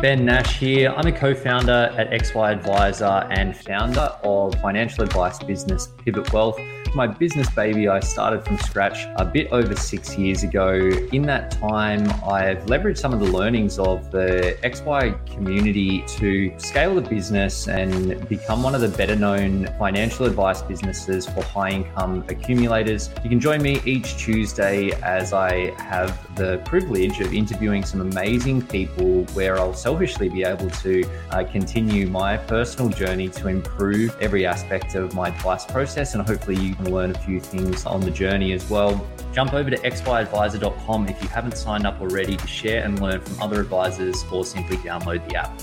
Ben Nash here. I'm a co founder at XY Advisor and founder of financial advice business Pivot Wealth my business baby I started from scratch a bit over six years ago. In that time, I've leveraged some of the learnings of the XY community to scale the business and become one of the better known financial advice businesses for high income accumulators. You can join me each Tuesday as I have the privilege of interviewing some amazing people where I'll selfishly be able to uh, continue my personal journey to improve every aspect of my advice process and hopefully you can learn a few things on the journey as well. Jump over to xyadvisor.com if you haven't signed up already to share and learn from other advisors or simply download the app.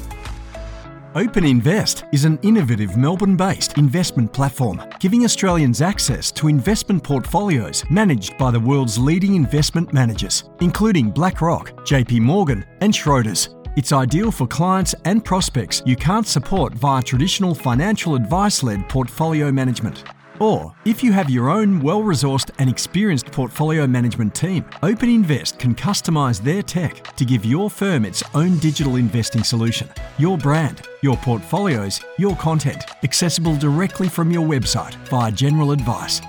Open Invest is an innovative Melbourne based investment platform giving Australians access to investment portfolios managed by the world's leading investment managers, including BlackRock, JP Morgan, and Schroders. It's ideal for clients and prospects you can't support via traditional financial advice led portfolio management. Or, if you have your own well resourced and experienced portfolio management team, Open Invest can customize their tech to give your firm its own digital investing solution. Your brand, your portfolios, your content, accessible directly from your website via general advice.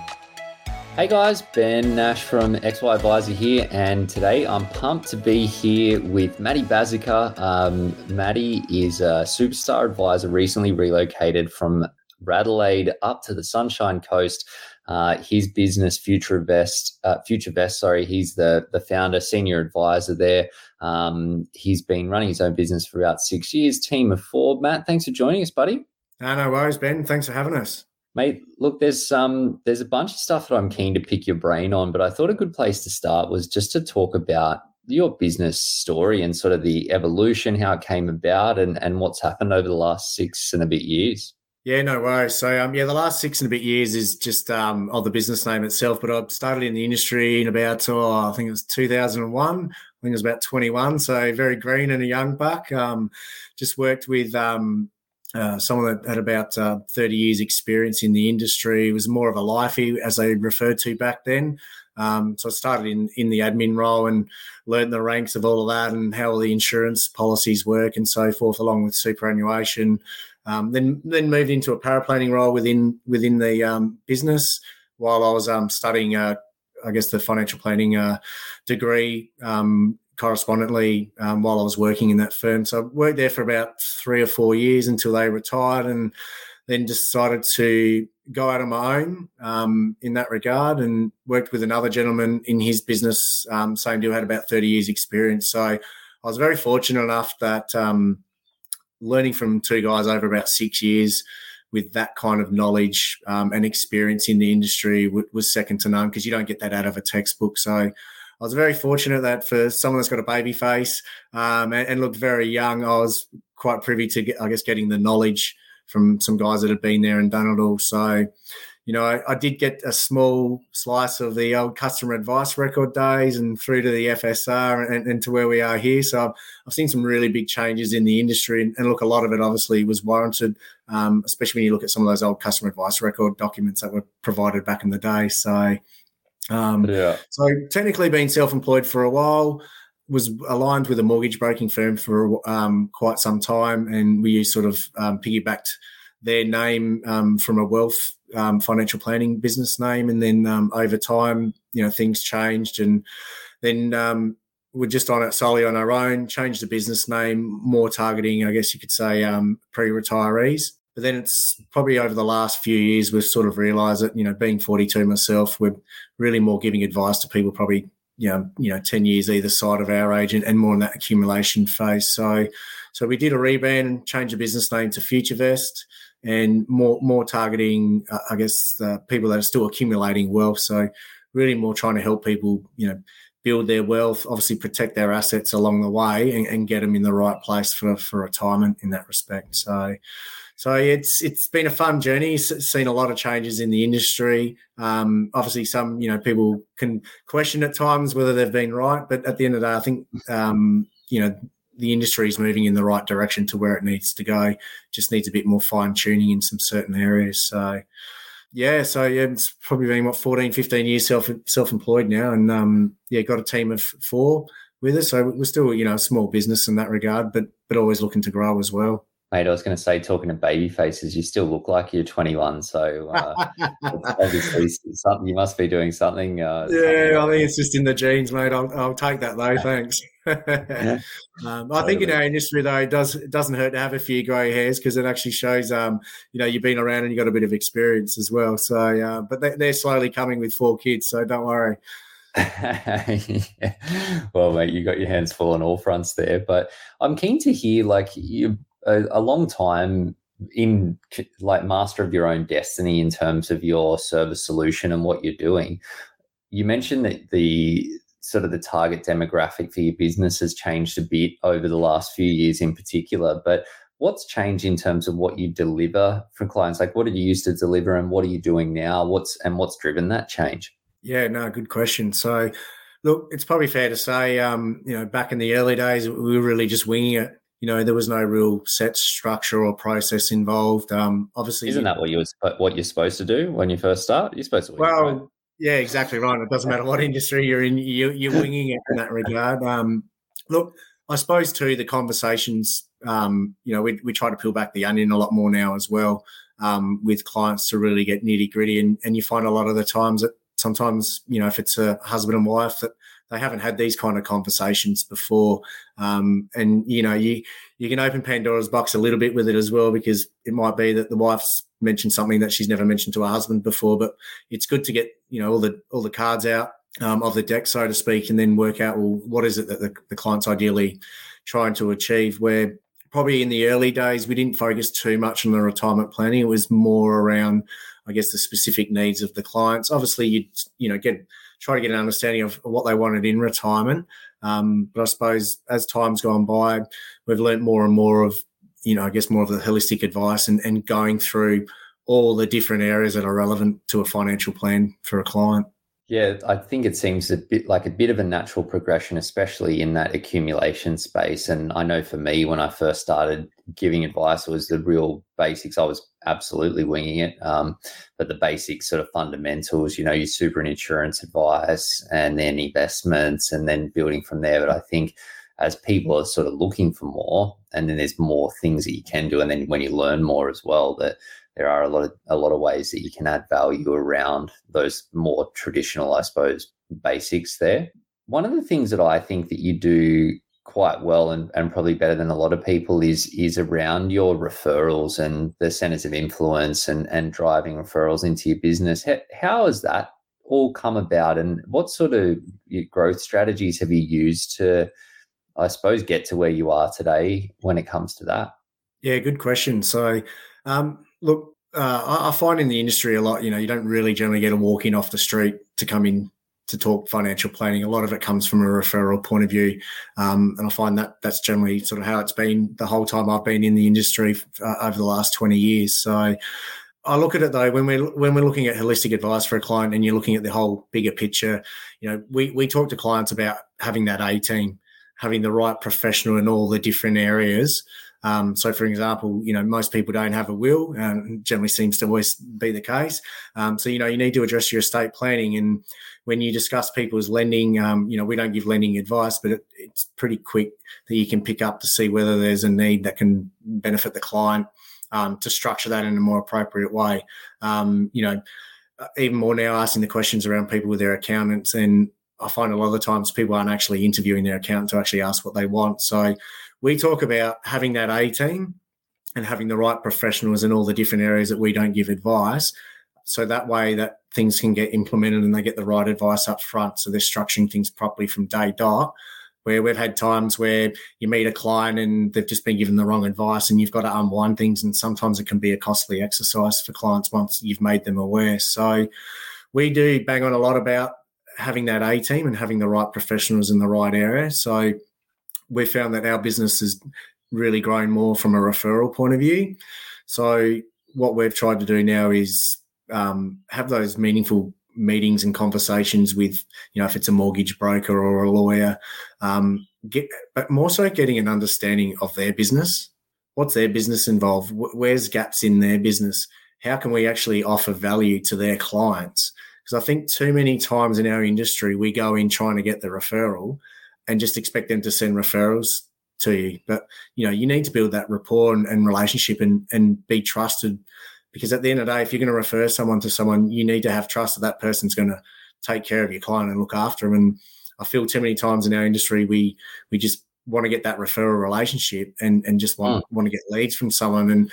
Hey guys, Ben Nash from XY Advisor here, and today I'm pumped to be here with Matty Bazica. Um, Matty is a superstar advisor, recently relocated from Adelaide up to the Sunshine Coast. Uh, his business, Future Vest, uh, Future Vest, sorry, he's the the founder, senior advisor there. Um, he's been running his own business for about six years. Team of four. Matt, thanks for joining us, buddy. No, no worries, Ben. Thanks for having us. Mate, look, there's um there's a bunch of stuff that I'm keen to pick your brain on, but I thought a good place to start was just to talk about your business story and sort of the evolution, how it came about, and and what's happened over the last six and a bit years. Yeah, no worries. So, um, yeah, the last six and a bit years is just um, of the business name itself. But I started in the industry in about, oh, I think it was 2001. I think it was about 21. So, very green and a young buck. Um, just worked with um, uh, someone that had about uh, 30 years experience in the industry. It was more of a lifey, as they referred to back then. Um, so I started in, in the admin role and learned the ranks of all of that and how all the insurance policies work and so forth, along with superannuation. Um, then then moved into a paraplanning role within within the um, business while I was um, studying, uh, I guess, the financial planning uh, degree um, correspondently um, while I was working in that firm. So I worked there for about three or four years until they retired, and then decided to go out on my own um, in that regard, and worked with another gentleman in his business. same deal, had about thirty years experience. So I was very fortunate enough that learning from two guys over about six years with that kind of knowledge um, and experience in the industry w- was second to none because you don't get that out of a textbook. So I was very fortunate that for someone that's got a baby face um, and, and, looked very young, I was quite privy to, get, I guess, getting the knowledge from some guys that had been there and done it all. So you know, I, I, did get a small slice of the old customer advice record days and through to the FSR and, and to where we are here. So I've, I've, seen some really big changes in the industry. And, and look, a lot of it obviously was warranted, um, especially when you look at some of those old customer advice record documents that were provided back in the day. So, um, yeah. So technically, being self-employed for a while was aligned with a mortgage broking firm for um, quite some time, and we sort of um, piggybacked their name um, from a wealth um, financial planning business name, and then um, over time, you know, things changed, and then um, we're just on it solely on our own. Changed the business name, more targeting, I guess you could say, um, pre-retirees. But then it's probably over the last few years we've sort of realised that you know, being 42 myself, we're really more giving advice to people probably you know, you know, 10 years either side of our age and, and more in that accumulation phase. So, so we did a rebrand and changed the business name to FutureVest and more more targeting, uh, I guess, uh, people that are still accumulating wealth. So really more trying to help people, you know, build their wealth, obviously protect their assets along the way, and, and get them in the right place for for retirement in that respect. So. So it's it's been a fun journey. Seen a lot of changes in the industry. Um, obviously, some you know people can question at times whether they've been right, but at the end of the day, I think um, you know the industry is moving in the right direction to where it needs to go. Just needs a bit more fine tuning in some certain areas. So, yeah, so yeah, it's probably been what 14, 15 years self self employed now, and um, yeah, got a team of four. with us. So we're still, you know, a small business in that regard, but but always looking to grow as well. Mate, I was going to say, talking to baby faces, you still look like you're 21. So uh, obviously, something you must be doing something. Uh, yeah, something I think it's just in the genes, mate. I'll, I'll take that though. Thanks. um, I think in our industry though, it does it doesn't hurt to have a few grey hairs because it actually shows, um, you know, you've been around and you've got a bit of experience as well. So, uh, but they, they're slowly coming with four kids, so don't worry. yeah. Well, mate, you got your hands full on all fronts there. But I'm keen to hear, like, you a, a long time in like master of your own destiny in terms of your service solution and what you're doing. You mentioned that the sort of the target demographic for your business has changed a bit over the last few years in particular, but what's changed in terms of what you deliver for clients? Like what did you used to deliver and what are you doing now? What's and what's driven that change? Yeah, no, good question. So look, it's probably fair to say, um, you know, back in the early days, we were really just winging it you know, there was no real set structure or process involved. Um, obviously, isn't that what you what you're supposed to do when you first start? You're supposed to. well, right? yeah, exactly right. It doesn't matter what industry you're in, you, you're winging it in that regard. Um, look, I suppose too the conversations. Um, you know, we we try to peel back the onion a lot more now as well um, with clients to really get nitty gritty, and and you find a lot of the times that sometimes you know if it's a husband and wife that they haven't had these kind of conversations before. Um, and you know, you you can open Pandora's box a little bit with it as well because it might be that the wife's mentioned something that she's never mentioned to her husband before. But it's good to get you know all the all the cards out um, of the deck, so to speak, and then work out well what is it that the, the client's ideally trying to achieve. Where probably in the early days we didn't focus too much on the retirement planning; it was more around I guess the specific needs of the clients. Obviously, you you know get try to get an understanding of what they wanted in retirement. Um, but I suppose as time's gone by, we've learnt more and more of, you know, I guess more of the holistic advice and, and going through all the different areas that are relevant to a financial plan for a client. Yeah, I think it seems a bit like a bit of a natural progression, especially in that accumulation space. And I know for me, when I first started giving advice, it was the real basics. I was absolutely winging it. Um, but the basic sort of fundamentals, you know, your super and insurance advice and then investments and then building from there. But I think as people are sort of looking for more, and then there's more things that you can do. And then when you learn more as well, that there are a lot of a lot of ways that you can add value around those more traditional, I suppose, basics there. One of the things that I think that you do quite well and, and probably better than a lot of people is is around your referrals and the centers of influence and, and driving referrals into your business. How, has that all come about and what sort of growth strategies have you used to, I suppose, get to where you are today when it comes to that? Yeah, good question. So, um, look, uh, I find in the industry a lot, you know, you don't really generally get a walk in off the street to come in to talk financial planning. A lot of it comes from a referral point of view, um, and I find that that's generally sort of how it's been the whole time I've been in the industry uh, over the last twenty years. So. I look at it though when we're when we're looking at holistic advice for a client and you're looking at the whole bigger picture, you know, we we talk to clients about having that A team, having the right professional in all the different areas um, so, for example, you know, most people don't have a will, and generally seems to always be the case. Um, so, you know, you need to address your estate planning. And when you discuss people's lending, um, you know, we don't give lending advice, but it, it's pretty quick that you can pick up to see whether there's a need that can benefit the client um, to structure that in a more appropriate way. Um, you know, uh, even more now asking the questions around people with their accountants and I find a lot of the times people aren't actually interviewing their accountant to actually ask what they want. So we talk about having that A team and having the right professionals in all the different areas that we don't give advice. So that way that things can get implemented and they get the right advice up front. So they're structuring things properly from day dot. Where we've had times where you meet a client and they've just been given the wrong advice and you've got to unwind things. And sometimes it can be a costly exercise for clients once you've made them aware. So we do bang on a lot about having that A team and having the right professionals in the right area. So we found that our business has really grown more from a referral point of view. So what we've tried to do now is um, have those meaningful meetings and conversations with, you know, if it's a mortgage broker or a lawyer, um, get, but more so getting an understanding of their business. What's their business involved? Where's gaps in their business? How can we actually offer value to their clients? Because I think too many times in our industry, we go in trying to get the referral and just expect them to send referrals to you. But you know, you need to build that rapport and, and relationship and and be trusted because at the end of the day, if you're going to refer someone to someone, you need to have trust that that person's going to take care of your client and look after them. And I feel too many times in our industry we we just want to get that referral relationship and and just want mm. want to get leads from someone and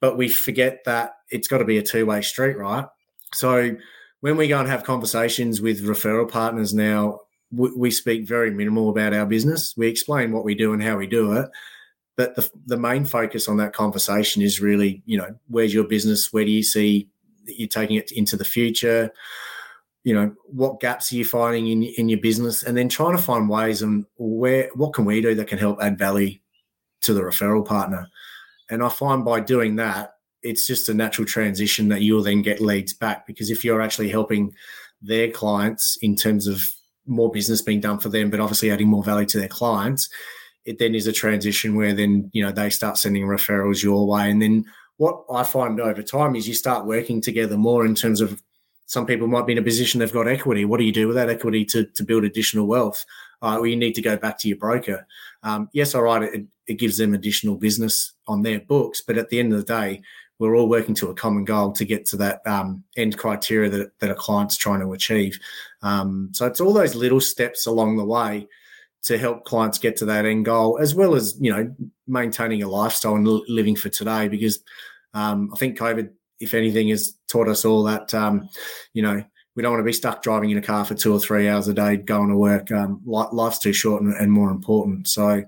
but we forget that it's got to be a two way street, right? So when we go and have conversations with referral partners now, we, we speak very minimal about our business. We explain what we do and how we do it, but the the main focus on that conversation is really, you know, where's your business? Where do you see that you're taking it into the future? you know what gaps are you finding in in your business and then trying to find ways and where what can we do that can help add value to the referral partner and i find by doing that it's just a natural transition that you'll then get leads back because if you're actually helping their clients in terms of more business being done for them but obviously adding more value to their clients it then is a transition where then you know they start sending referrals your way and then what i find over time is you start working together more in terms of some people might be in a position they've got equity. What do you do with that equity to, to build additional wealth? Uh, well, you need to go back to your broker. Um, yes, all right, it, it gives them additional business on their books, but at the end of the day, we're all working to a common goal to get to that um, end criteria that, that a client's trying to achieve. Um, so it's all those little steps along the way to help clients get to that end goal, as well as you know maintaining a lifestyle and living for today. Because um, I think COVID if anything, has taught us all that, um, you know, we don't want to be stuck driving in a car for two or three hours a day going to work. Um, life's too short and, and, more important. So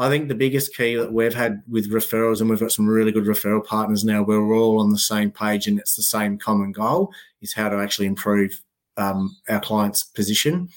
I think the biggest key that we've had with referrals, and we've got some really good referral partners now where we're all on the same page and it's the same common goal, is how to actually improve um, our client's position.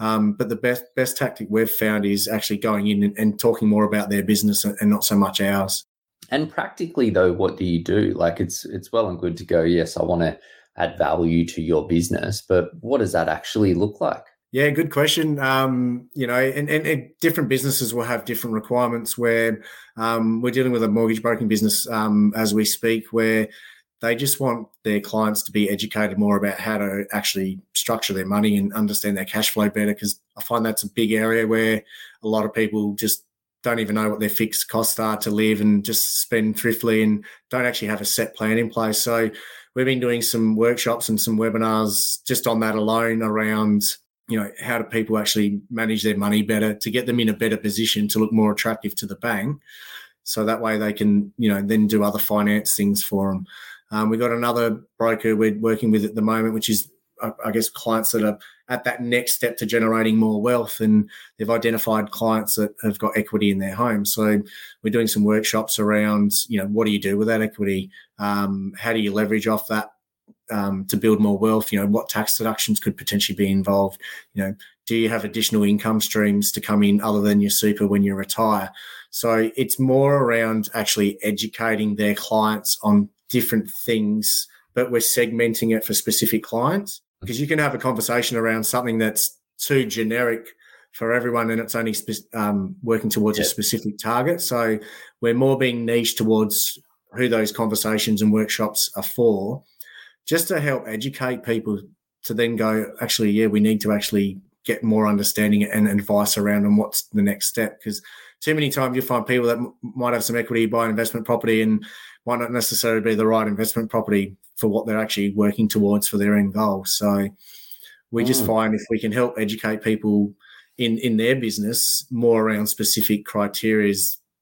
Um, but the best best tactic we've found is actually going in and, and talking more about their business and not so much ours. And practically though, what do you do? Like it's it's well and good to go, yes, I want to add value to your business, but what does that actually look like? Yeah, good question. Um, you know, and, and, and, different businesses will have different requirements where um, we're dealing with a mortgage broking business um, as we speak, where they just want their clients to be educated more about how to actually structure their money and understand their cash flow better. Because I find that's a big area where a lot of people just don't even know what their fixed costs are to live and just spend thriftily and don't actually have a set plan in place. So we've been doing some workshops and some webinars just on that alone around you know how do people actually manage their money better to get them in a better position to look more attractive to the bank so that way they can you know then do other finance things for them um, we've got another broker we're working with at the moment which is I guess clients that are at that next step to generating more wealth, and they've identified clients that have got equity in their home. So we're doing some workshops around, you know, what do you do with that equity? Um, how do you leverage off that um, to build more wealth? You know, what tax deductions could potentially be involved? You know, do you have additional income streams to come in other than your super when you retire? So it's more around actually educating their clients on different things, but we're segmenting it for specific clients because you can have a conversation around something that's too generic for everyone and it's only spe- um, working towards yeah. a specific target. So we're more being niche towards who those conversations and workshops are for, just to help educate people to then go, actually, yeah, we need to actually get more understanding and advice around on what's the next step. Because too many times you find people that m- might have some equity, buy an investment property, and might not necessarily be the right investment property for what they're actually working towards for their end goal. So we just mm. find if we can help educate people in in their business more around specific criteria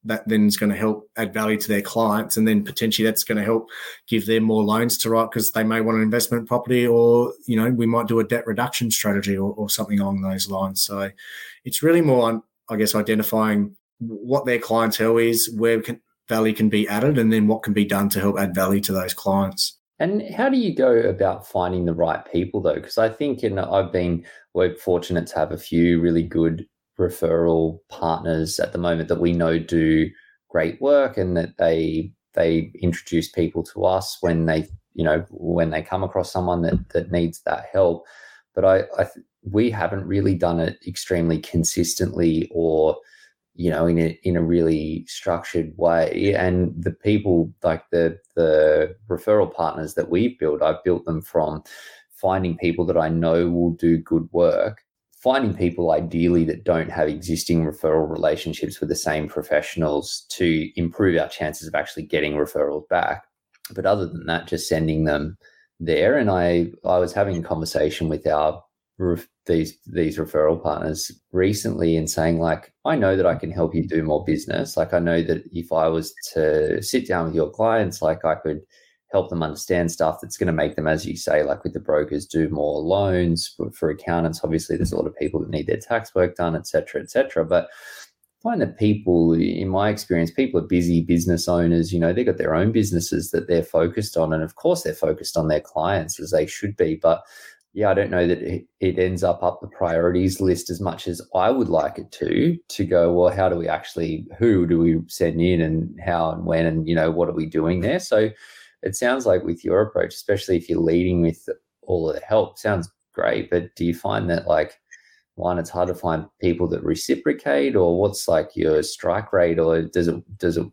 that then is going to help add value to their clients and then potentially that's going to help give them more loans to write because they may want an investment property or you know we might do a debt reduction strategy or, or something along those lines so it's really more on i guess identifying what their clientele is where can, value can be added and then what can be done to help add value to those clients and how do you go about finding the right people though? Because I think in, I've been we're fortunate to have a few really good referral partners at the moment that we know do great work and that they they introduce people to us when they you know when they come across someone that that needs that help. But I, I we haven't really done it extremely consistently or you know in a in a really structured way and the people like the the referral partners that we've built i've built them from finding people that i know will do good work finding people ideally that don't have existing referral relationships with the same professionals to improve our chances of actually getting referrals back. But other than that, just sending them there. And I, I was having a conversation with our these these referral partners recently and saying like I know that I can help you do more business like I know that if I was to sit down with your clients like I could help them understand stuff that's going to make them, as you say, like with the brokers, do more loans for, accountants. Obviously, there's a lot of people that need their tax work done, et cetera, et cetera. But I find that people, in my experience, people are busy business owners. You know, they've got their own businesses that they're focused on. And of course, they're focused on their clients as they should be. But yeah, I don't know that it, it ends up up the priorities list as much as I would like it to, to go, well, how do we actually, who do we send in and how and when and, you know, what are we doing there? So, it sounds like with your approach, especially if you're leading with all of the help, sounds great. But do you find that like one, it's hard to find people that reciprocate, or what's like your strike rate, or does it does it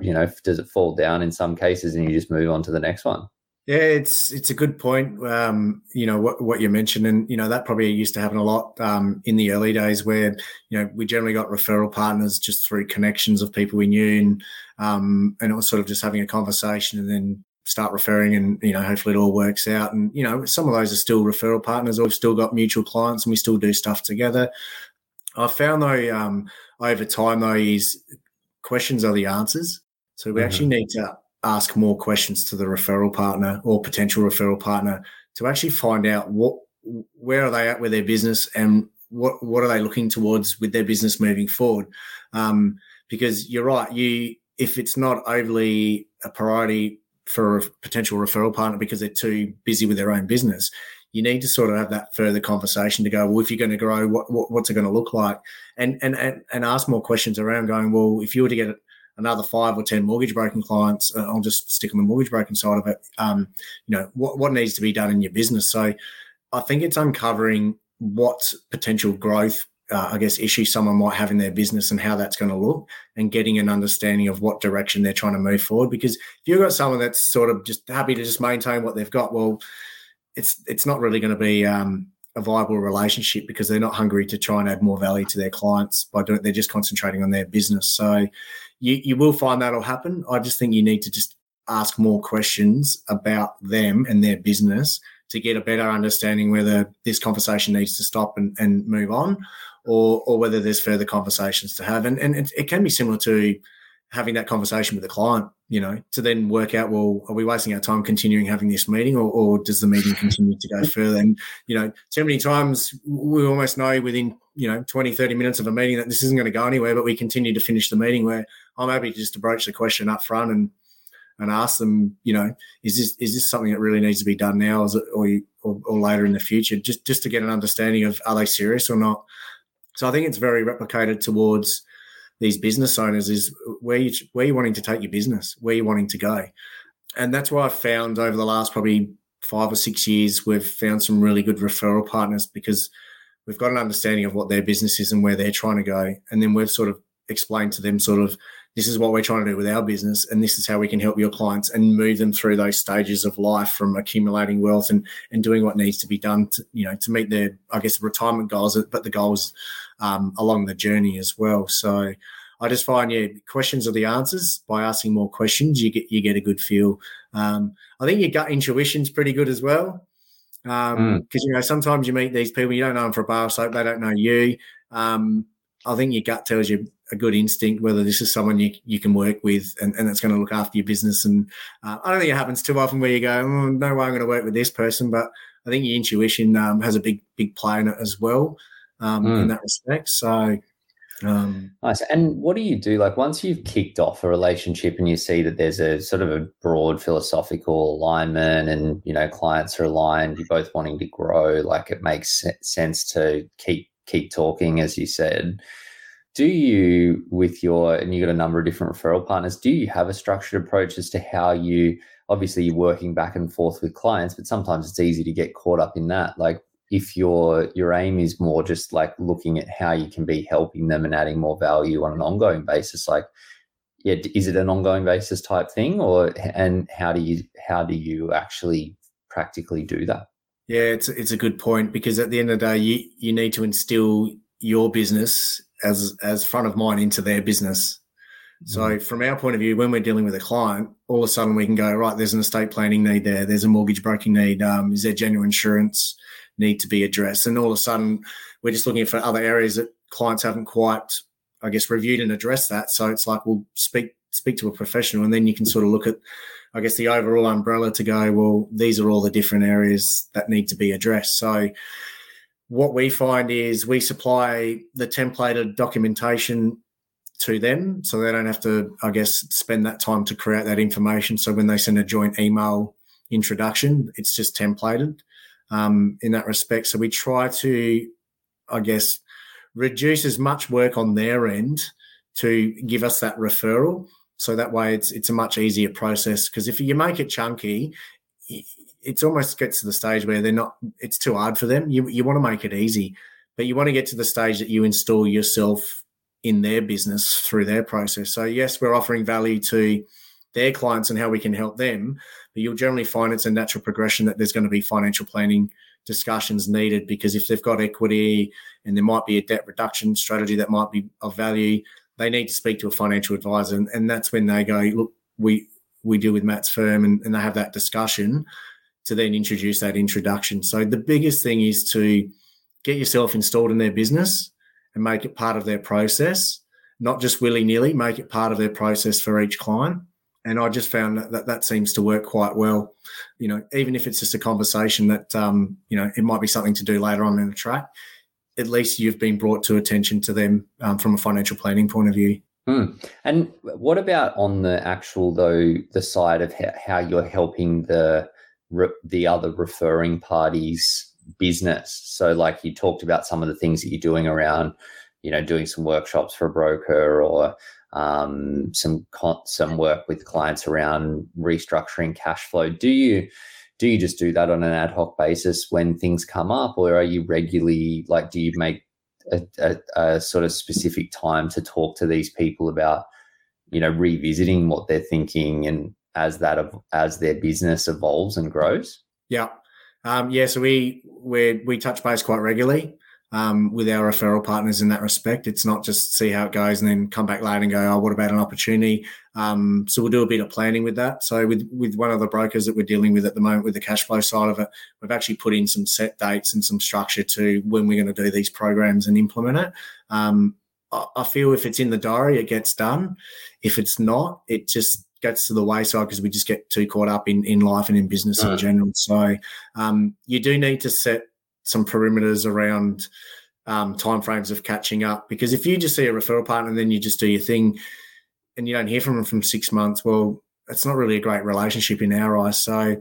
you know does it fall down in some cases and you just move on to the next one? Yeah, it's it's a good point. Um, you know what what you mentioned, and you know that probably used to happen a lot um, in the early days, where you know we generally got referral partners just through connections of people we knew, and um, and it was sort of just having a conversation, and then start referring, and you know hopefully it all works out. And you know some of those are still referral partners, or we've still got mutual clients, and we still do stuff together. I found though um, over time though is questions are the answers, so we mm-hmm. actually need to ask more questions to the referral partner or potential referral partner to actually find out what where are they at with their business and what what are they looking towards with their business moving forward. Um, because you're right you if it's not overly a priority for a potential referral partner because they're too busy with their own business you need to sort of have that further conversation to go well if you're going to grow what, what what's it going to look like? And, and and and ask more questions around going well if you were to get another five or ten mortgage broking clients. Uh, I'll just stick on the mortgage broking side of it. Um, you know what what needs to be done in your business. So I think it's uncovering what potential growth. Uh, I guess issues someone might have in their business and how that's going to look, and getting an understanding of what direction they're trying to move forward. Because if you've got someone that's sort of just happy to just maintain what they've got, well, it's it's not really going to be um, a viable relationship because they're not hungry to try and add more value to their clients by doing. They're just concentrating on their business. So you, you will find that'll happen. I just think you need to just ask more questions about them and their business to get a better understanding whether this conversation needs to stop and, and move on or, or whether there's further conversations to have. And, and it, it can be similar to having that conversation with the client, you know, to then work out, well, are we wasting our time continuing having this meeting or, or does the meeting continue to go further? And, you know, too many times we almost know within, you know, 20, 30 minutes of a meeting that this isn't going to go anywhere, but we continue to finish the meeting where I'm happy to just broach the question up front and, and ask them, you know, is this is this something that really needs to be done now, is it, or, or, or later in the future, just just to get an understanding of are they serious or not. So I think it's very replicated towards these business owners is where you where you wanting to take your business, where you're wanting to go, and that's why I've found over the last probably five or six years we've found some really good referral partners because we've got an understanding of what their business is and where they're trying to go, and then we've sort of explained to them sort of this is what we're trying to do with our business and this is how we can help your clients and move them through those stages of life from accumulating wealth and and doing what needs to be done to you know to meet their i guess retirement goals but the goals um, along the journey as well so I just find yeah, questions are the answers. By asking more questions, you get you get a good feel. Um, I think your gut intuition is pretty good as well, because um, mm. you know sometimes you meet these people you don't know them for a bar soap, they don't know you. Um, I think your gut tells you a good instinct whether this is someone you, you can work with and, and that's going to look after your business. And uh, I don't think it happens too often where you go, oh, no way I'm going to work with this person, but I think your intuition um, has a big big play in it as well um, mm. in that respect. So. Um, nice. And what do you do? Like once you've kicked off a relationship and you see that there's a sort of a broad philosophical alignment, and you know clients are aligned, you're both wanting to grow. Like it makes sense to keep keep talking, as you said do you with your and you got a number of different referral partners do you have a structured approach as to how you obviously you're working back and forth with clients but sometimes it's easy to get caught up in that like if your your aim is more just like looking at how you can be helping them and adding more value on an ongoing basis like yeah is it an ongoing basis type thing or and how do you how do you actually practically do that Yeah, it's it's a good point because at the end of the day, you you need to instill your business as as front of mind into their business. So mm. from our point of view, when we're dealing with a client, all of a sudden we can go right. There's an estate planning need there. There's a mortgage broking need. Um, is there general insurance need to be addressed? And all of a sudden, we're just looking for other areas that clients haven't quite, I guess, reviewed and addressed that. So it's like we'll speak speak to a professional, and then you can sort of look at, I guess, the overall umbrella to go. Well, these are all the different areas that need to be addressed. So what we find is we supply the templated documentation to them so they don't have to i guess spend that time to create that information so when they send a joint email introduction it's just templated um, in that respect. So we try to i guess reduce as much work on their end to give us that referral. So that way it's it's a much easier process because if you make it chunky it's almost gets to the stage where they're not it's too hard for them. You, you want to make it easy but you want to get to the stage that you install yourself in their business through their process. So yes we're offering value to their clients and how we can help them but you'll generally find it's a natural progression that there's going to be financial planning discussions needed because if they've got equity and there might be a debt reduction strategy that might be of value they need to speak to a financial advisor and, and that's when they go look we we deal with matt's firm and, and they have that discussion to then introduce that introduction. So the biggest thing is to get yourself installed in their business and make it part of their process, not just willy nilly, make it part of their process for each client. And I just found that, that that seems to work quite well. You know, even if it's just a conversation that, um, you know, it might be something to do later on in the track, at least you've been brought to attention to them um, from a financial planning point of view. Hmm. And what about on the actual, though, the side of how you're helping the the other referring parties business. So, like you talked about some of the things that you're doing around, you know, doing some workshops for a broker or um, some some work with clients around restructuring cash flow. Do you do you just do that on an ad hoc basis when things come up, or are you regularly like? Do you make a, a, a sort of specific time to talk to these people about, you know, revisiting what they're thinking and as that of as their business evolves and grows? Yeah, um, yeah. So we we we touch base quite regularly um, with our referral partners in that respect. It's not just see how it goes and then come back later and go, oh, what about an opportunity? Um, so we'll do a bit of planning with that. So with with one of the brokers that we're dealing with at the moment with the cash flow side of it, we've actually put in some set dates and some structure to when we're going to do these programs and implement it. Um, I feel if it's in the diary, it gets done. If it's not, it just gets to the wayside because we just get too caught up in, in life and in business in general. So um, you do need to set some perimeters around um, timeframes of catching up because if you just see a referral partner and then you just do your thing and you don't hear from them from six months, well, it's not really a great relationship in our eyes. So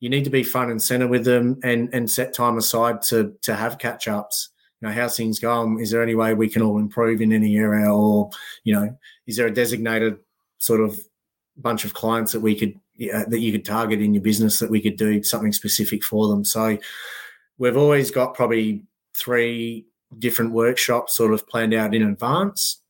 you need to be front and center with them and and set time aside to to have catch ups. You know, how's things going? Is there any way we can all improve in any area, or you know, is there a designated sort of bunch of clients that we could that you could target in your business that we could do something specific for them. So we've always got probably three different workshops sort of planned out in advance.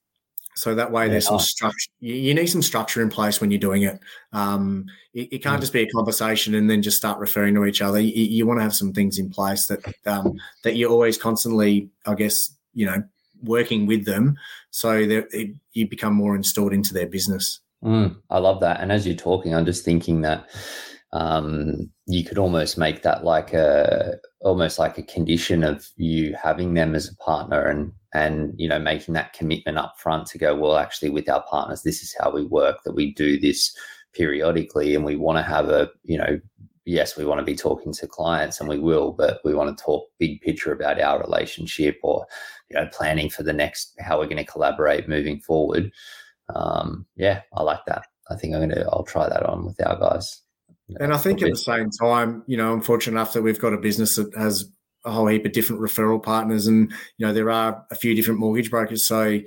So that way, yeah. there's some structure. You, need some structure in place when you're doing it. Um, it, it can't mm. just be a conversation and then just start referring to each other. You, you want to have some things in place that um, that you're always constantly, I guess, you know, working with them, so that it, you become more installed into their business. Mm, I love that. And as you're talking, I'm just thinking that um, you could almost make that like a almost like a condition of you having them as a partner and and you know making that commitment up front to go well actually with our partners this is how we work that we do this periodically and we want to have a you know yes we want to be talking to clients and we will but we want to talk big picture about our relationship or you know planning for the next how we're going to collaborate moving forward um, yeah, I like that. I think I'm gonna I'll try that on with our guys. And I think at the same time, you know, I'm fortunate enough that we've got a business that has a whole heap of different referral partners, and you know, there are a few different mortgage brokers. So,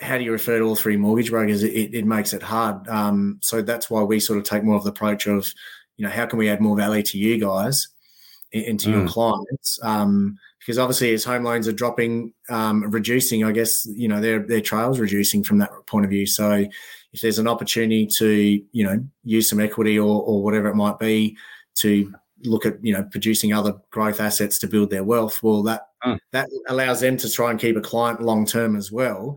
how do you refer to all three mortgage brokers? It, it makes it hard. Um, so that's why we sort of take more of the approach of, you know, how can we add more value to you guys, into mm. your clients? Um, because obviously as home loans are dropping, um, reducing, I guess you know their their trails reducing from that point of view. So if there's an opportunity to you know use some equity or or whatever it might be to look at you know producing other growth assets to build their wealth. Well, that mm. that allows them to try and keep a client long term as well.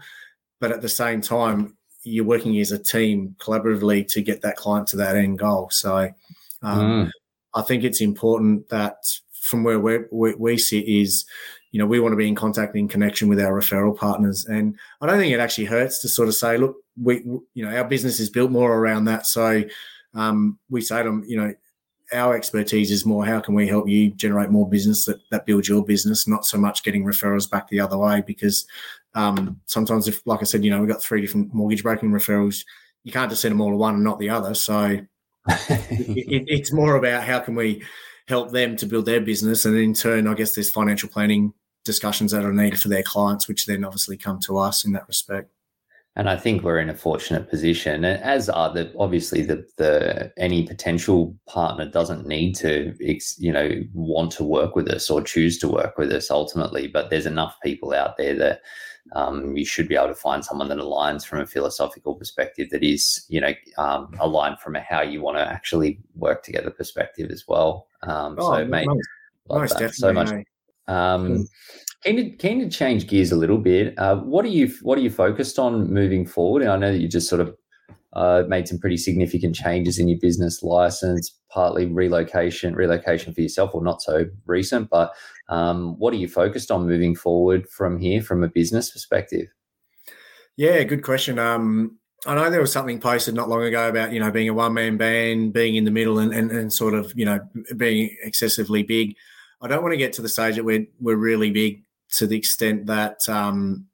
But at the same time, you're working as a team collaboratively to get that client to that end goal. So um, mm. I think it's important that from where we we sit is, you know, we want to be in contact in connection with our referral partners, and I don't think it actually hurts to sort of say, look, we, you know, our business is built more around that. So um, we say to them, you know, our expertise is more how can we help you generate more business that, that builds your business, not so much getting referrals back the other way. Because um, sometimes, if like I said, you know, we've got three different mortgage broking referrals, you can't just send them all to one and not the other. So it, it, it's more about how can we help them to build their business, and in turn, I guess there's financial planning discussions that are needed for their clients, which then obviously come to us in that respect. And I think we're in a fortunate position, as are the obviously the the any potential partner doesn't need to you know want to work with us or choose to work with us ultimately, but there's enough people out there that um, you should be able to find someone that aligns from a philosophical perspective that is you know um, aligned from a how you want to actually work together perspective as well. Um, oh, so, mate, nice, nice so much. Um, Keen to, keen to change gears a little bit. Uh, what are you What are you focused on moving forward? And I know that you just sort of uh, made some pretty significant changes in your business license, partly relocation, relocation for yourself, or not so recent. But um, what are you focused on moving forward from here, from a business perspective? Yeah, good question. Um, I know there was something posted not long ago about you know being a one man band, being in the middle, and, and, and sort of you know being excessively big. I don't want to get to the stage that we're we're really big to the extent that um,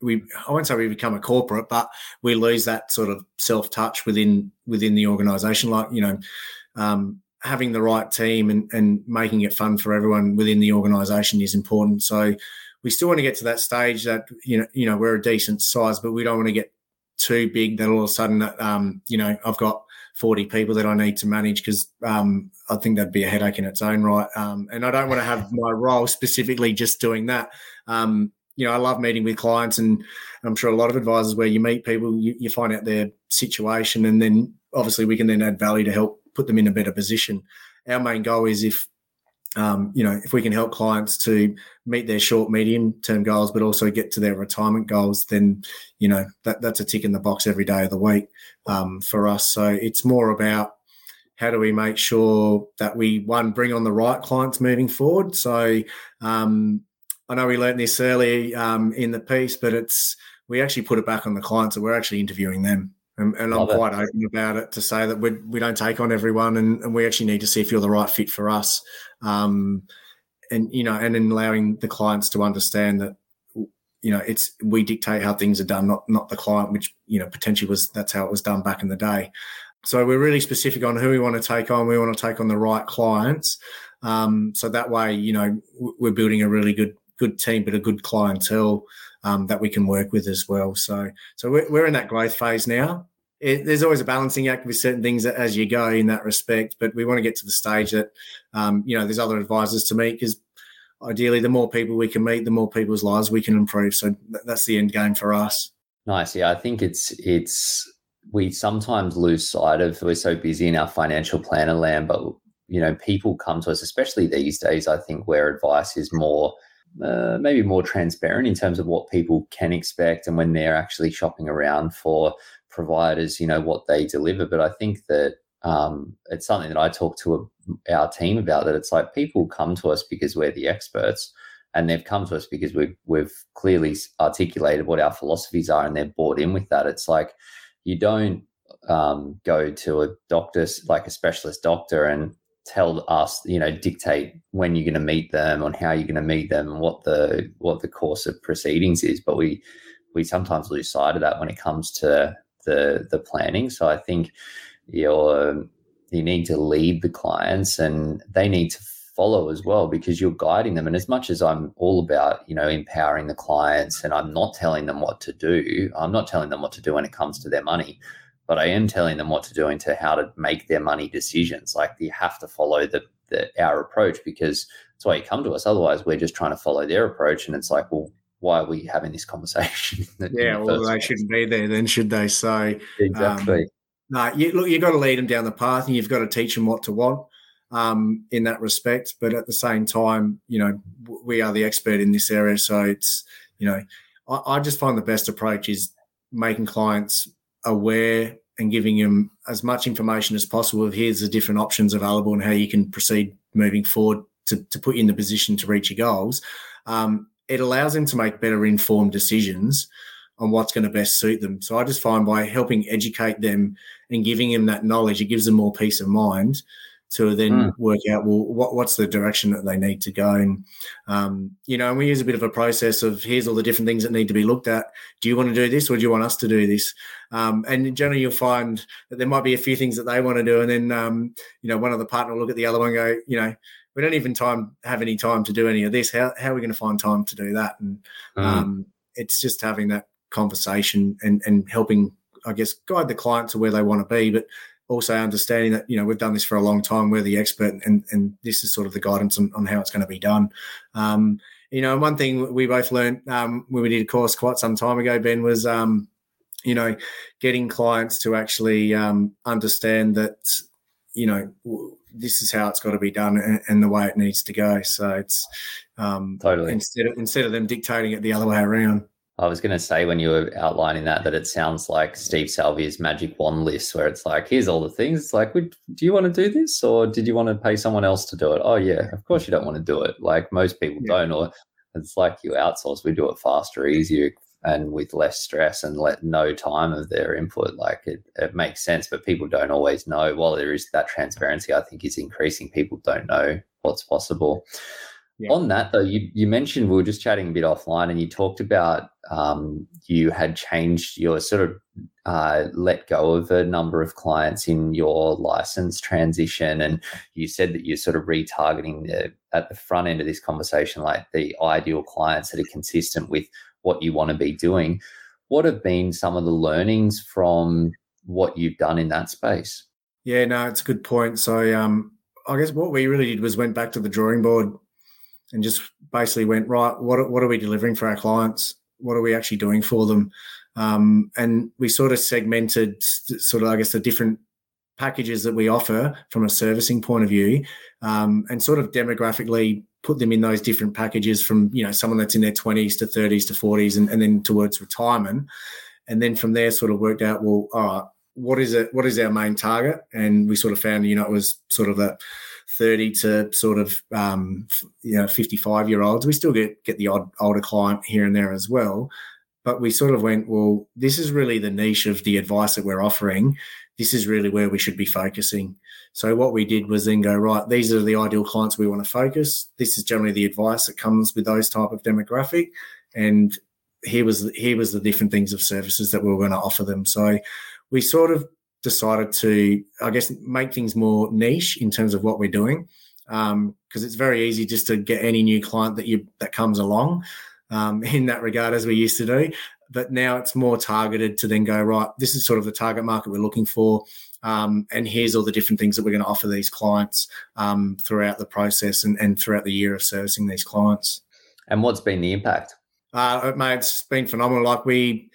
we I won't say we become a corporate, but we lose that sort of self touch within within the organisation. Like you know, um, having the right team and, and making it fun for everyone within the organisation is important. So we still want to get to that stage that you know you know we're a decent size, but we don't want to get too big that all of a sudden um, you know I've got 40 people that I need to manage because um, I think that'd be a headache in its own right. Um, and I don't want to have my role specifically just doing that. Um, you know, I love meeting with clients, and I'm sure a lot of advisors where you meet people, you, you find out their situation, and then obviously we can then add value to help put them in a better position. Our main goal is if um, you know, if we can help clients to meet their short, medium term goals, but also get to their retirement goals, then, you know, that, that's a tick in the box every day of the week um, for us. So it's more about how do we make sure that we, one, bring on the right clients moving forward. So um, I know we learned this early um, in the piece, but it's, we actually put it back on the clients that we're actually interviewing them. And, and I'm quite open about it to say that we, we don't take on everyone and, and, we actually need to see if you're the right fit for us. Um, and, you know, and in allowing the clients to understand that, you know, it's, we dictate how things are done, not, not the client, which, you know, potentially was, that's how it was done back in the day. So we're really specific on who we want to take on. We want to take on the right clients. Um, so that way, you know, we're building a really good, good team, but a good clientele um, that we can work with as well. So, so we're, we're in that growth phase now. It, there's always a balancing act with certain things as you go in that respect, but we want to get to the stage that um, you know there's other advisors to meet because ideally the more people we can meet, the more people's lives we can improve. So that's the end game for us. Nice, yeah. I think it's it's we sometimes lose sight of we're so busy in our financial planner land, but you know people come to us, especially these days. I think where advice is more uh, maybe more transparent in terms of what people can expect and when they're actually shopping around for providers, you know, what they deliver. But I think that um, it's something that I talk to a, our team about that it's like people come to us because we're the experts and they've come to us because we've, we've clearly articulated what our philosophies are and they're bought in with that. It's like you don't um, go to a doctor, like a specialist doctor, and tell us, you know, dictate when you're going to meet them, on how you're going to meet them, and what the what the course of proceedings is. But we we sometimes lose sight of that when it comes to the the planning. So I think you're you need to lead the clients, and they need to follow as well because you're guiding them. And as much as I'm all about, you know, empowering the clients and I'm not telling them what to do, I'm not telling them what to do when it comes to their money but I am telling them what to do into how to make their money decisions. Like you have to follow the, the our approach because that's why you come to us. Otherwise, we're just trying to follow their approach, and it's like, well, why are we having this conversation? yeah, well, they shouldn't be there then, should they? So exactly. Um, no, you, look, you've got to lead them down the path, and you've got to teach them what to want. um, in that respect. But at the same time, you know, we are the expert in this area. So it's, you know, I, I just find the best approach is making clients aware and giving them as much information as possible of here's the different options available and how you can proceed moving forward to, to put you in the position to reach your goals. Um, it allows them to make better informed decisions on what's going to best suit them. So I just find by helping educate them and giving them that knowledge, it gives them more peace of mind to then mm. work out well what, what's the direction that they need to go and um, you know and we use a bit of a process of here's all the different things that need to be looked at. Do you want to do this or do you want us to do this? Um, and generally you'll find that there might be a few things that they want to do and then um, you know one of the partner will look at the other one and go you know we don't even time have any time to do any of this. How, how are we going to find time to do that? And mm. it's just having that conversation and and helping I guess guide the client to where they want to be but also understanding that you know we've done this for a long time we're the expert and and this is sort of the guidance on, on how it's going to be done. Um, you know one thing we both learned um, when we did a course quite some time ago ben was um, you know getting clients to actually um, understand that you know this is how it's got to be done and, and the way it needs to go. So it's um, totally. instead of instead of them dictating it the other way around I was going to say when you were outlining that that it sounds like Steve Salvia's magic wand list, where it's like, here's all the things. It's like, do you want to do this, or did you want to pay someone else to do it? Oh yeah, of course you don't want to do it. Like most people yeah. don't, or it's like you outsource. We do it faster, easier, and with less stress and let no time of their input. Like it, it makes sense, but people don't always know. While there is that transparency, I think is increasing. People don't know what's possible. Yeah. On that, though, you, you mentioned we were just chatting a bit offline, and you talked about um, you had changed your sort of uh, let go of a number of clients in your license transition, and you said that you're sort of retargeting the, at the front end of this conversation, like the ideal clients that are consistent with what you want to be doing. What have been some of the learnings from what you've done in that space? Yeah, no, it's a good point. So, um, I guess what we really did was went back to the drawing board and just basically went right. What what are we delivering for our clients? What are we actually doing for them? Um, and we sort of segmented, sort of I guess the different packages that we offer from a servicing point of view, um, and sort of demographically put them in those different packages from you know someone that's in their twenties to thirties to forties, and, and then towards retirement, and then from there sort of worked out well, all right, what is it? What is our main target? And we sort of found you know it was sort of that 30 to sort of um, you know 55 year olds. We still get get the odd older client here and there as well, but we sort of went, well, this is really the niche of the advice that we're offering. This is really where we should be focusing. So what we did was then go right. These are the ideal clients we want to focus. This is generally the advice that comes with those type of demographic, and here was here was the different things of services that we were going to offer them. So we sort of decided to, I guess, make things more niche in terms of what we're doing. Because um, it's very easy just to get any new client that you that comes along um, in that regard, as we used to do. But now it's more targeted to then go right. This is sort of the target market we're looking for, um, and here's all the different things that we're going to offer these clients um, throughout the process and, and throughout the year of servicing these clients. And what's been the impact? Uh, mate, it's been phenomenal. Like we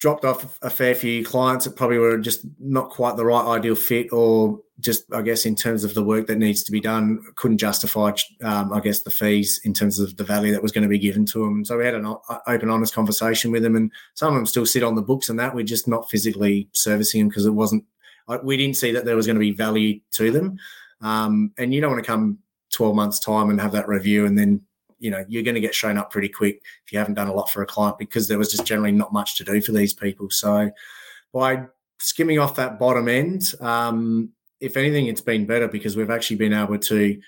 dropped off a fair few clients that probably were just not quite the right ideal fit or just i guess in terms of the work that needs to be done couldn't justify um, i guess the fees in terms of the value that was going to be given to them so we had an open honest conversation with them and some of them still sit on the books and that we're just not physically servicing them because it wasn't we didn't see that there was going to be value to them. Um, and you don't want to come 12 months time and have that review and then you know you're going to get shown up pretty quick if you haven't done a lot for a client because there was just generally not much to do for these people. So by skimming off that bottom end, um, if anything, it's been better because we've actually been able to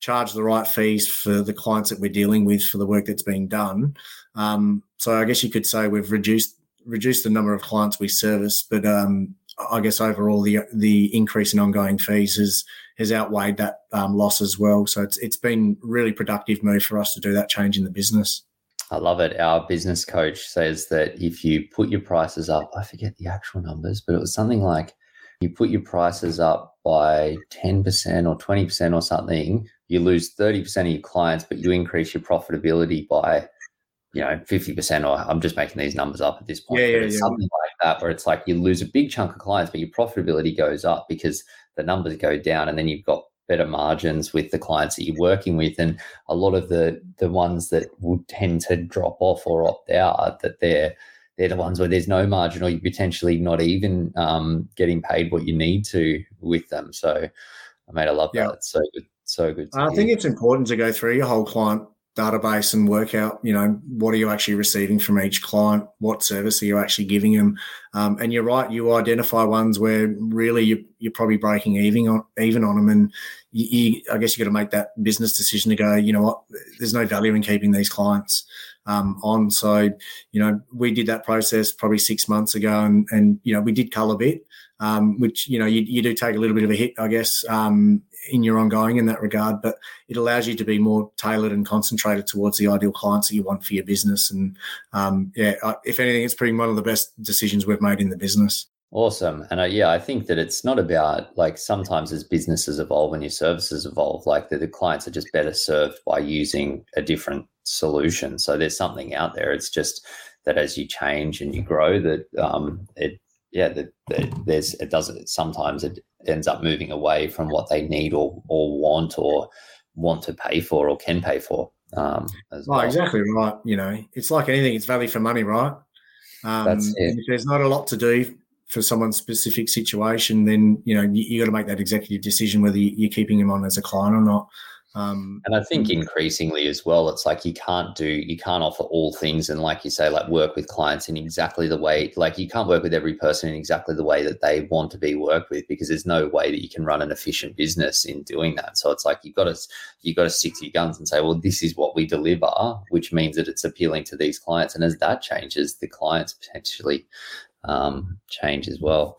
charge the right fees for the clients that we're dealing with for the work that's being done. Um, so I guess you could say we've reduced reduced the number of clients we service, but um, I guess overall the the increase in ongoing fees has has outweighed that um, loss as well. So it's it's been really productive move for us to do that change in the business. I love it. Our business coach says that if you put your prices up, I forget the actual numbers, but it was something like you put your prices up by 10% or 20% or something, you lose 30% of your clients, but you increase your profitability by you know, 50% or I'm just making these numbers up at this point. Yeah, yeah, yeah. Something like that where it's like you lose a big chunk of clients, but your profitability goes up because the numbers go down and then you've got better margins with the clients that you're working with, and a lot of the the ones that would tend to drop off or opt out that they're they're the ones where there's no margin or you're potentially not even um, getting paid what you need to with them. So, I made I love yeah. that. It's so good, so good. I hear. think it's important to go through your whole client database and work out, you know, what are you actually receiving from each client? What service are you actually giving them? Um, and you're right, you identify ones where really you, you're probably breaking even on even on them, and you, you, I guess you got to make that business decision to go. You know what? There's no value in keeping these clients um, on. So, you know, we did that process probably six months ago, and and you know, we did cull a bit, um, which you know, you, you do take a little bit of a hit, I guess, um, in your ongoing in that regard. But it allows you to be more tailored and concentrated towards the ideal clients that you want for your business. And um, yeah, if anything, it's probably one of the best decisions we've made in the business. Awesome. And uh, yeah, I think that it's not about like sometimes as businesses evolve and your services evolve, like the, the clients are just better served by using a different solution. So there's something out there. It's just that as you change and you grow, that um, it yeah, that, that there's it doesn't sometimes it ends up moving away from what they need or or want or want to pay for or can pay for. Um, as well. exactly right. You know, it's like anything; it's value for money, right? Um, That's it. If there's not a lot to do for someone's specific situation, then you know you, you got to make that executive decision whether you're keeping them on as a client or not. Um, and I think mm. increasingly as well, it's like you can't do, you can't offer all things. And like you say, like work with clients in exactly the way, like you can't work with every person in exactly the way that they want to be worked with because there's no way that you can run an efficient business in doing that. So it's like you've got to, you've got to stick to your guns and say, well, this is what we deliver, which means that it's appealing to these clients. And as that changes, the clients potentially um, change as well.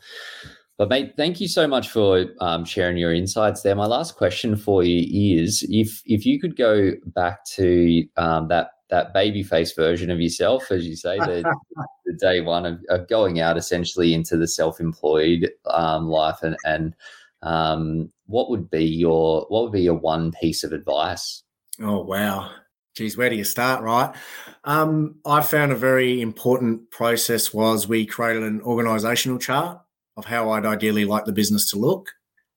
But mate, thank you so much for um, sharing your insights there. My last question for you is: if if you could go back to um, that that baby face version of yourself, as you say, the, the day one of, of, going out essentially into the self employed um, life, and and um, what would be your what would be your one piece of advice? Oh wow. Geez, where do you start, right? Um, I found a very important process was we created an organizational chart of how I'd ideally like the business to look.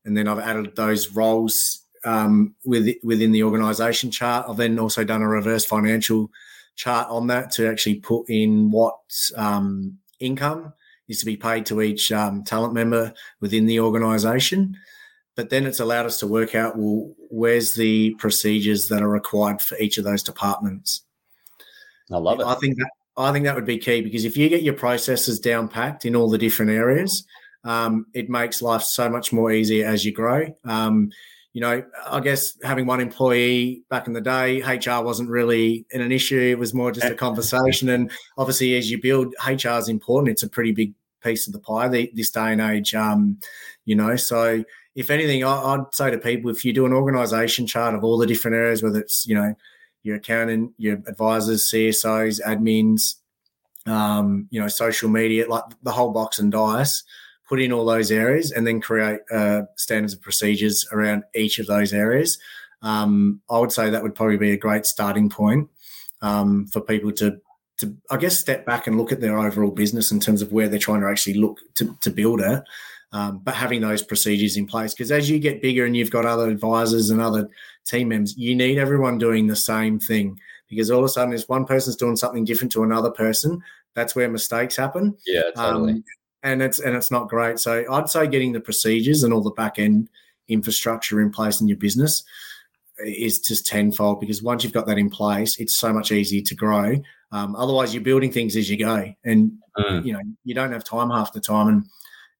And then I've added those roles um, with, within the organization chart. I've then also done a reverse financial chart on that to actually put in what um, income is to be paid to each um, talent member within the organization. But then it's allowed us to work out well, where's the procedures that are required for each of those departments. I love it. I think that I think that would be key because if you get your processes down packed in all the different areas, um, it makes life so much more easier as you grow. Um, you know, I guess having one employee back in the day, HR wasn't really an issue. It was more just a conversation. And obviously, as you build, HR is important. It's a pretty big piece of the pie this day and age. Um, you know, so if anything, I'd say to people, if you do an organisation chart of all the different areas, whether it's you know your accountant, your advisors, CSOs, admins, um, you know, social media, like the whole box and dice put in all those areas and then create uh, standards of procedures around each of those areas. Um, I would say that would probably be a great starting point um, for people to, to, I guess, step back and look at their overall business in terms of where they're trying to actually look to, to build it. Um, but having those procedures in place, because as you get bigger and you've got other advisors and other team members, you need everyone doing the same thing. Because all of a sudden, if one person's doing something different to another person, that's where mistakes happen. Yeah, totally. Um, and it's and it's not great. So I'd say getting the procedures and all the back end infrastructure in place in your business is just tenfold because once you've got that in place, it's so much easier to grow. Um, otherwise, you're building things as you go, and mm. you know you don't have time half the time, and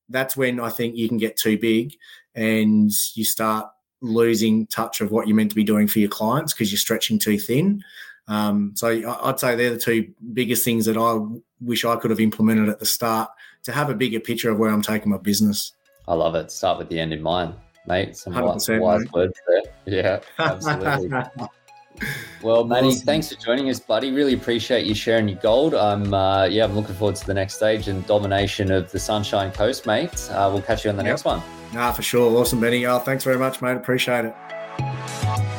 that's when I think you can get too big and you start losing touch of what you're meant to be doing for your clients because you're stretching too thin. Um, so I'd say they're the two biggest things that I wish I could have implemented at the start to have a bigger picture of where I'm taking my business. I love it. Start with the end in mind, mate. Some wise, wise words there. Yeah, absolutely. well, Matty, awesome. thanks for joining us, buddy. Really appreciate you sharing your gold. I'm, uh, yeah, I'm looking forward to the next stage and domination of the Sunshine Coast, mate. Uh, we'll catch you on the yep. next one. Nah, for sure. Awesome, Benny. Oh, thanks very much, mate. Appreciate it.